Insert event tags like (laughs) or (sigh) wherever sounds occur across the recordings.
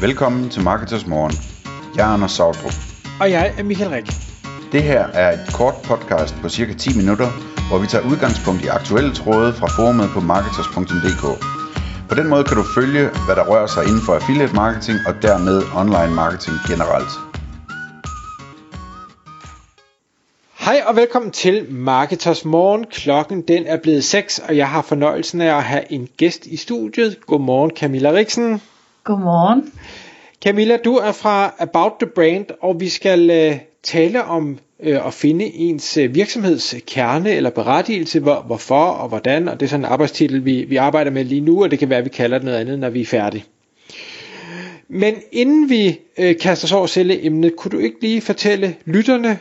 Velkommen til Marketers Morgen. Jeg er Anders Sautrup. Og jeg er Michael Rik. Det her er et kort podcast på cirka 10 minutter, hvor vi tager udgangspunkt i aktuelle tråde fra forumet på marketers.dk. På den måde kan du følge, hvad der rører sig inden for affiliate marketing og dermed online marketing generelt. Hej og velkommen til Marketers Morgen. Klokken den er blevet 6, og jeg har fornøjelsen af at have en gæst i studiet. Godmorgen Camilla Riksen. Godmorgen. Camilla, du er fra About the Brand, og vi skal øh, tale om øh, at finde ens øh, virksomhedskerne eller berettigelse, hvor, hvorfor og hvordan, og det er sådan en arbejdstitel, vi, vi arbejder med lige nu, og det kan være, at vi kalder det noget andet, når vi er færdige. Men inden vi kaster os over selve emnet, kunne du ikke lige fortælle lytterne,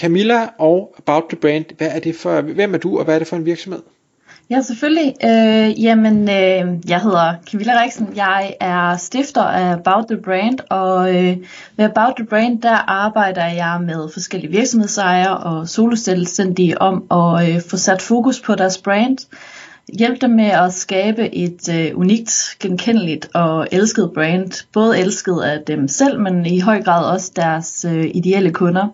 Camilla og About the Brand, hvad er det for, hvem er du, og hvad er det for en virksomhed? Ja, selvfølgelig. Øh, jamen, øh, jeg hedder Camilla Riksen. Jeg er stifter af About the Brand, og øh, ved About the Brand, der arbejder jeg med forskellige virksomhedsejere og soloselvstændige om at øh, få sat fokus på deres brand, hjælpe dem med at skabe et øh, unikt, genkendeligt og elsket brand, både elsket af dem selv, men i høj grad også deres øh, ideelle kunder.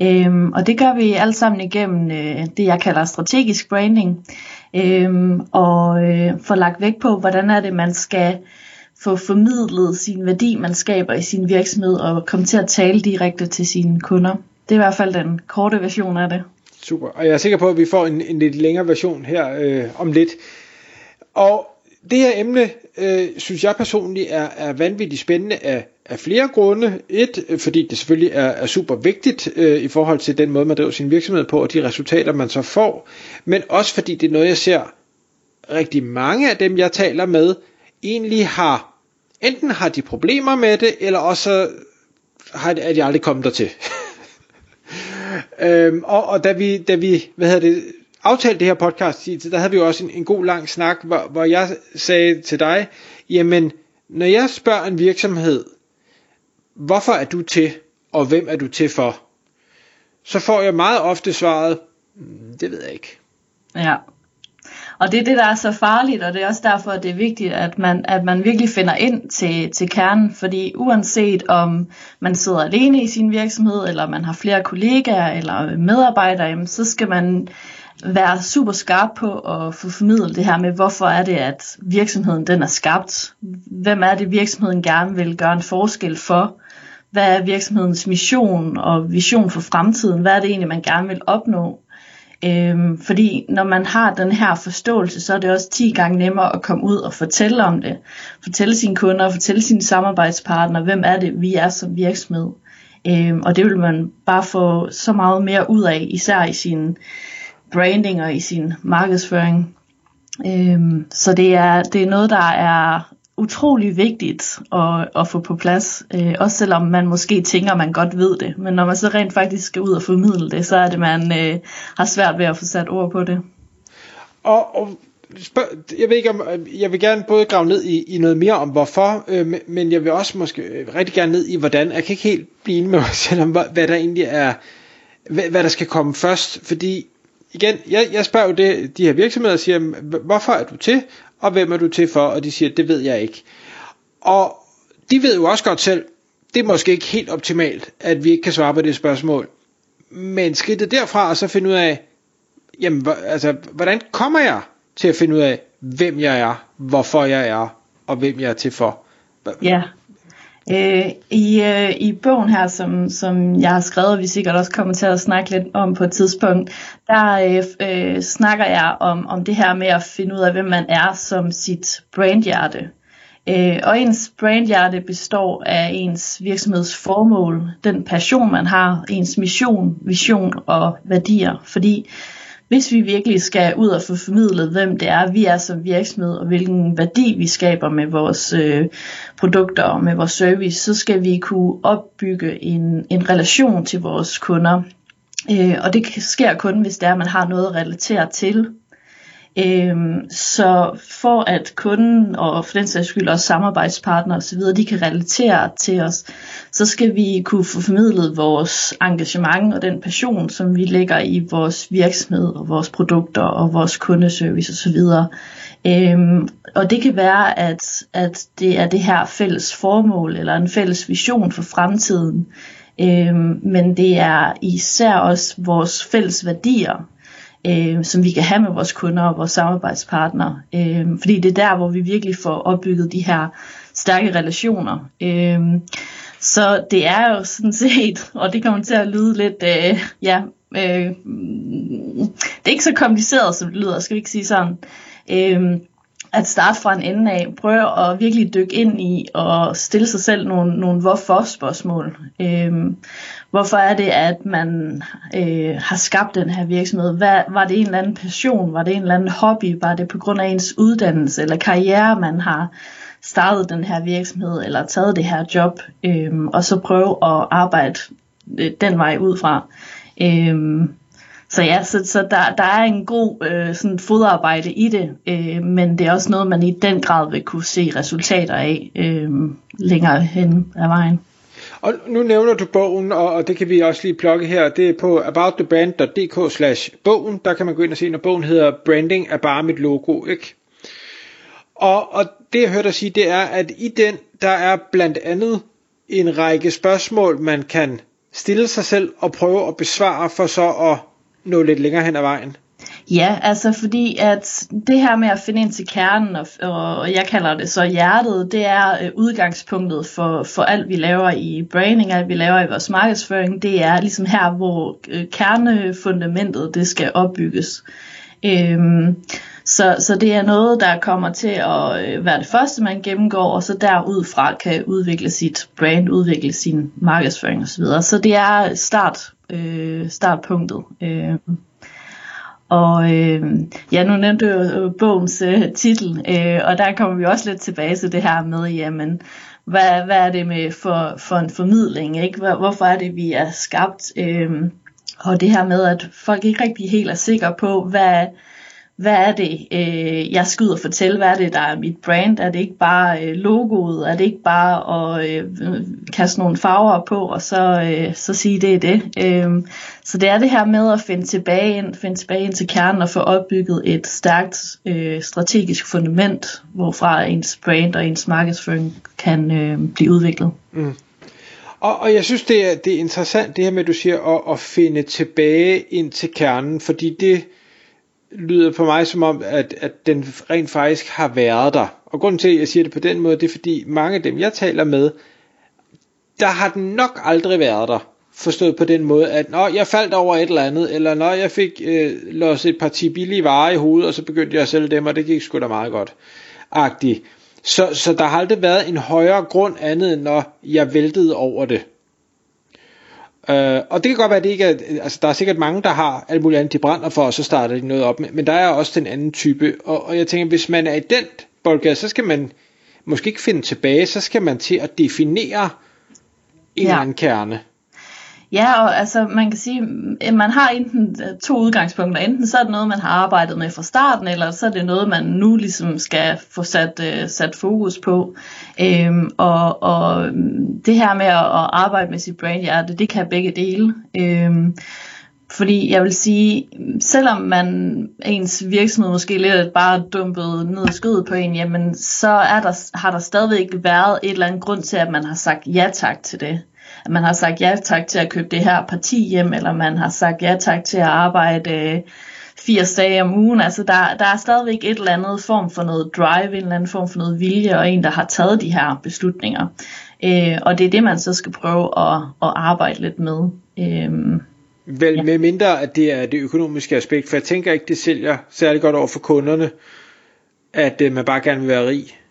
Øhm, og det gør vi alt sammen igennem øh, det, jeg kalder strategisk branding, øhm, og øh, få lagt vægt på, hvordan er det, man skal få formidlet sin værdi, man skaber i sin virksomhed, og komme til at tale direkte til sine kunder. Det er i hvert fald den korte version af det. Super, og jeg er sikker på, at vi får en, en lidt længere version her øh, om lidt. Og det her emne, øh, synes jeg personligt, er, er vanvittigt spændende af, af flere grunde. Et, øh, fordi det selvfølgelig er, er super vigtigt øh, i forhold til den måde, man driver sin virksomhed på, og de resultater, man så får. Men også fordi det er noget, jeg ser rigtig mange af dem, jeg taler med, egentlig har, enten har de problemer med det, eller også har, er de aldrig kommet dertil. (laughs) øhm, og, og da vi, da vi hvad hedder det, aftalte det her podcast, der havde vi jo også en, en god lang snak, hvor, hvor jeg sagde til dig, jamen, når jeg spørger en virksomhed, hvorfor er du til, og hvem er du til for, så får jeg meget ofte svaret, hmm, det ved jeg ikke. Ja. Og det er det, der er så farligt, og det er også derfor, at det er vigtigt, at man, at man virkelig finder ind til, til kernen, fordi uanset om man sidder alene i sin virksomhed, eller man har flere kollegaer eller medarbejdere, jamen, så skal man være super skarp på at få formidlet det her med, hvorfor er det, at virksomheden den er skabt? Hvem er det, virksomheden gerne vil gøre en forskel for? Hvad er virksomhedens mission og vision for fremtiden? Hvad er det egentlig, man gerne vil opnå? Øhm, fordi når man har den her forståelse, så er det også 10 gange nemmere at komme ud og fortælle om det. Fortælle sine kunder, fortælle sine samarbejdspartnere, hvem er det, vi er som virksomhed. Øhm, og det vil man bare få så meget mere ud af, især i sin branding og i sin markedsføring. Øhm, så det er, det er noget, der er utrolig vigtigt at, at få på plads, øh, også selvom man måske tænker, at man godt ved det. Men når man så rent faktisk skal ud og formidle det, så er det, man øh, har svært ved at få sat ord på det. Og, og spørg, jeg ved ikke om, jeg vil gerne både grave ned i, i noget mere om hvorfor, øh, men jeg vil også måske rigtig gerne ned i hvordan. Jeg kan ikke helt blive enig med mig selv om, hvad der egentlig er, hvad, hvad der skal komme først, fordi igen, jeg, jeg spørger jo det, de her virksomheder og siger, hvorfor er du til, og hvem er du til for? Og de siger, det ved jeg ikke. Og de ved jo også godt selv, det er måske ikke helt optimalt, at vi ikke kan svare på det spørgsmål. Men skridtet derfra og så finde ud af, jamen, altså, hvordan kommer jeg til at finde ud af, hvem jeg er, hvorfor jeg er, og hvem jeg er til for? Ja. Øh, i, øh, I bogen her, som, som jeg har skrevet, og vi sikkert også kommer til at snakke lidt om på et tidspunkt, der øh, øh, snakker jeg om, om det her med at finde ud af, hvem man er som sit brandhjerte. Øh, og ens brandhjerte består af ens virksomheds formål, den passion man har, ens mission, vision og værdier. Fordi hvis vi virkelig skal ud og få formidlet, hvem det er, vi er som virksomhed, og hvilken værdi vi skaber med vores øh, produkter og med vores service, så skal vi kunne opbygge en, en relation til vores kunder. Øh, og det sker kun, hvis det er, at man har noget at relatere til. Øhm, så for at kunden og for den sags skyld også samarbejdspartnere osv., de kan relatere til os, så skal vi kunne få formidlet vores engagement og den passion, som vi lægger i vores virksomhed og vores produkter og vores kundeservice osv. Øhm, og det kan være, at, at det er det her fælles formål eller en fælles vision for fremtiden. Øhm, men det er især også vores fælles værdier, øh, som vi kan have med vores kunder og vores samarbejdspartnere. Øh, fordi det er der, hvor vi virkelig får opbygget de her stærke relationer. Øh, så det er jo sådan set, og det kommer til at lyde lidt, øh, ja, øh, det er ikke så kompliceret, som det lyder, skal vi ikke sige sådan. Øh, at starte fra en ende af, prøve at virkelig dykke ind i og stille sig selv nogle, nogle hvorfor-spørgsmål. Øhm, hvorfor er det, at man øh, har skabt den her virksomhed? Hvad, var det en eller anden passion? Var det en eller anden hobby? Var det på grund af ens uddannelse eller karriere, man har startet den her virksomhed eller taget det her job? Øhm, og så prøve at arbejde øh, den vej ud fra. Øhm, så ja, så, så der, der er en god øh, sådan fodarbejde i det, øh, men det er også noget, man i den grad vil kunne se resultater af øh, længere hen ad vejen. Og nu nævner du bogen, og, og det kan vi også lige plukke her. Det er på aboutthebrand.dk slash bogen. Der kan man gå ind og se, når bogen hedder Branding er bare mit logo, ikke? Og, og det jeg hørte dig sige, det er, at i den, der er blandt andet en række spørgsmål, man kan stille sig selv og prøve at besvare for så at nå lidt længere hen ad vejen? Ja, altså fordi at det her med at finde ind til kernen, og, og jeg kalder det så hjertet, det er øh, udgangspunktet for, for alt vi laver i branding, alt vi laver i vores markedsføring, det er ligesom her, hvor øh, kernefundamentet det skal opbygges. Øhm, så, så det er noget, der kommer til at øh, være det første, man gennemgår, og så derudfra kan udvikle sit brand, udvikle sin markedsføring osv. Så det er start, øh, startpunktet. Øh. Og øh, ja, nu nævnte du jo bogens øh, titel, øh, og der kommer vi også lidt tilbage til det her med, jamen, hvad, hvad er det med for, for en formidling, ikke? Hvorfor er det, vi er skabt? Øh, og det her med, at folk ikke rigtig helt er sikre på, hvad, hvad er det, øh, jeg skal ud og fortælle, hvad er det, der er mit brand? Er det ikke bare øh, logoet? Er det ikke bare at øh, kaste nogle farver på, og så, øh, så sige, det er det? Øh, så det er det her med at finde tilbage ind, finde tilbage ind til kernen og få opbygget et stærkt øh, strategisk fundament, hvorfra ens brand og ens markedsføring kan øh, blive udviklet. Mm. Og, og jeg synes, det er, det er interessant, det her med, at du siger, at, at finde tilbage ind til kernen, fordi det lyder på mig som om, at, at den rent faktisk har været der. Og grunden til, at jeg siger det på den måde, det er fordi mange af dem, jeg taler med, der har den nok aldrig været der. Forstået på den måde, at når jeg faldt over et eller andet, eller når jeg fik øh, låst et parti billige varer i hovedet, og så begyndte jeg at sælge dem, og det gik sgu da meget godt. Agtigt. Så, så der har aldrig været en højere grund andet, end når jeg væltede over det. Uh, og det kan godt være, at det ikke er, altså der er sikkert mange, der har alt muligt andet, de brænder for, og så starter de noget op med, men der er også den anden type, og, og jeg tænker, hvis man er i den boldgade, så skal man måske ikke finde tilbage, så skal man til at definere en ja. eller anden kerne. Ja, og altså man kan sige, at man har enten øh, to udgangspunkter. Enten så er det noget, man har arbejdet med fra starten, eller så er det noget, man nu ligesom skal få sat, øh, sat fokus på. Øhm, og, og mm, det her med at, at arbejde med sit brainhjerte, det kan begge dele. Øhm, fordi jeg vil sige, mm, selvom man ens virksomhed måske lidt bare dumpet ned i skødet på en, jamen så er der, har der stadigvæk været et eller andet grund til, at man har sagt ja tak til det at man har sagt ja tak til at købe det her parti hjem, eller man har sagt ja tak til at arbejde 80 øh, dage om ugen. Altså der, der er stadigvæk et eller andet form for noget drive, en eller anden form for noget vilje, og en, der har taget de her beslutninger. Øh, og det er det, man så skal prøve at, at arbejde lidt med. Øh, Vel ja. med mindre, at det er det økonomiske aspekt, for jeg tænker ikke, det sælger særlig godt over for kunderne, at øh, man bare gerne vil være rig.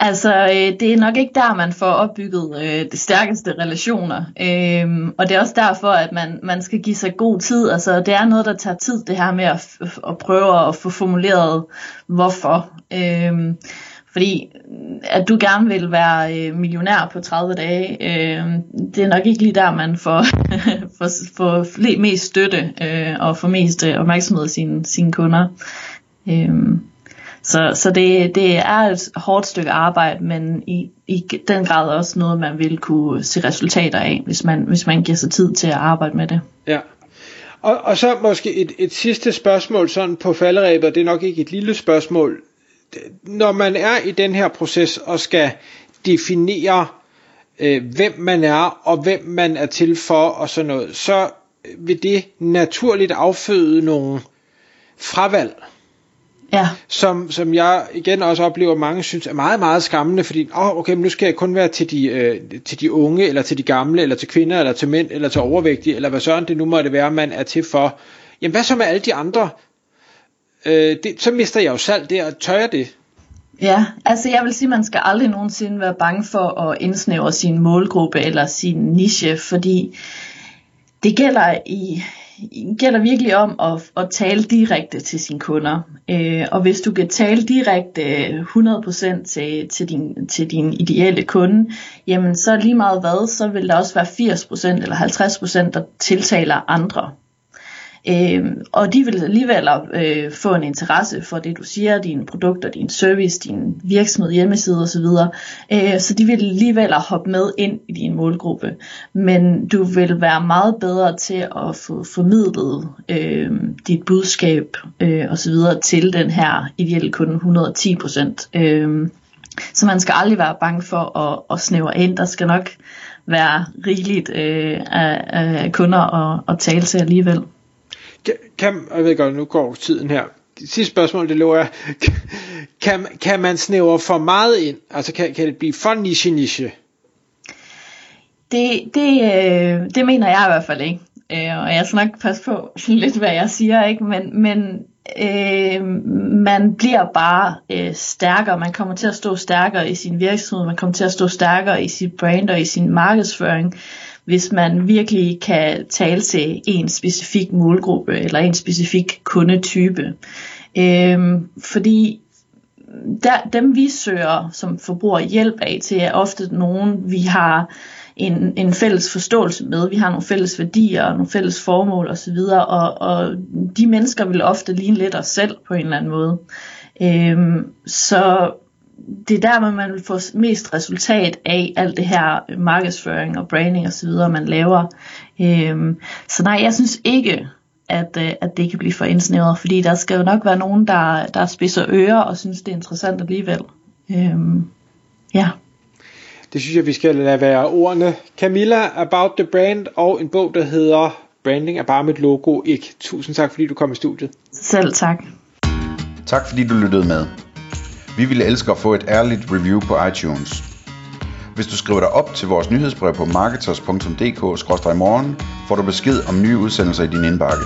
Altså, øh, det er nok ikke der, man får opbygget øh, de stærkeste relationer. Øh, og det er også derfor, at man, man skal give sig god tid. Altså, det er noget, der tager tid, det her med at, at prøve at få formuleret, hvorfor. Øh, fordi mm, at du gerne vil være øh, millionær på 30 dage, øh, det er nok ikke lige der, man får, (laughs) får, får mest støtte øh, og får mest øh, opmærksomhed af sine, sine kunder. Øh, så, så det, det er et hårdt stykke arbejde, men i, i den grad også noget, man vil kunne se resultater af, hvis man, hvis man giver sig tid til at arbejde med det. Ja. Og, og så måske et, et sidste spørgsmål sådan på falderæbet, det er nok ikke et lille spørgsmål. når man er i den her proces og skal definere, øh, hvem man er og hvem man er til for og sådan noget, så vil det naturligt afføde nogle fravalg. Ja. Som, som jeg igen også oplever, mange synes er meget, meget skræmmende, fordi oh, okay, men nu skal jeg kun være til de, øh, til de unge, eller til de gamle, eller til kvinder, eller til mænd, eller til overvægtige, eller hvad sådan det nu måtte være, man er til for. Jamen hvad så med alle de andre? Øh, det, så mister jeg jo salg der, tør jeg det? Ja, altså jeg vil sige, at man skal aldrig nogensinde være bange for at indsnævre sin målgruppe eller sin niche, fordi det gælder i, gælder virkelig om at, at tale direkte til sine kunder. Øh, og hvis du kan tale direkte 100% til, til, din, til din ideelle kunde, jamen så lige meget hvad, så vil der også være 80% eller 50% der tiltaler andre. Øh, og de vil alligevel øh, få en interesse for det, du siger, dine produkter, din service, din virksomhed, hjemmeside osv. Øh, så de vil alligevel hoppe med ind i din målgruppe. Men du vil være meget bedre til at få formidlet øh, dit budskab øh, osv. til den her ideelle kunde 110%. Øh, så man skal aldrig være bange for at, at snævre ind. Der skal nok være rigeligt øh, af, af kunder at, at tale til alligevel kan, jeg ved godt, nu går tiden her. Sidste spørgsmål, det lover jeg. (laughs) Kan, kan man snævre for meget ind? Altså kan, kan det blive for niche-niche? Det, det, øh, det mener jeg i hvert fald ikke. Øh, og jeg skal nok passe på (laughs) lidt, hvad jeg siger, ikke? men, men øh, man bliver bare øh, stærkere. Man kommer til at stå stærkere i sin virksomhed, man kommer til at stå stærkere i sit brand og i sin markedsføring hvis man virkelig kan tale til en specifik målgruppe eller en specifik kundetype. Øh, fordi der, dem vi søger som forbruger hjælp af til er ofte nogen, vi har en, en fælles forståelse med. Vi har nogle fælles værdier og nogle fælles formål osv. Og, og de mennesker vil ofte ligne lidt os selv på en eller anden måde. Øhm, så det er der, hvor man vil få mest resultat af alt det her markedsføring og branding og så videre, man laver. Øhm, så nej, jeg synes ikke, at, øh, at det kan blive for indsnævret, fordi der skal jo nok være nogen, der, der spidser ører og synes, det er interessant alligevel. Øhm, ja. Det synes jeg, vi skal lade være ordene. Camilla, About the Brand og en bog, der hedder Branding er bare mit logo ikke. Tusind tak, fordi du kom i studiet. Selv tak. Tak fordi du lyttede med. Vi ville elske at få et ærligt review på iTunes. Hvis du skriver dig op til vores nyhedsbrev på marketers.dk-morgen, får du besked om nye udsendelser i din indbakke.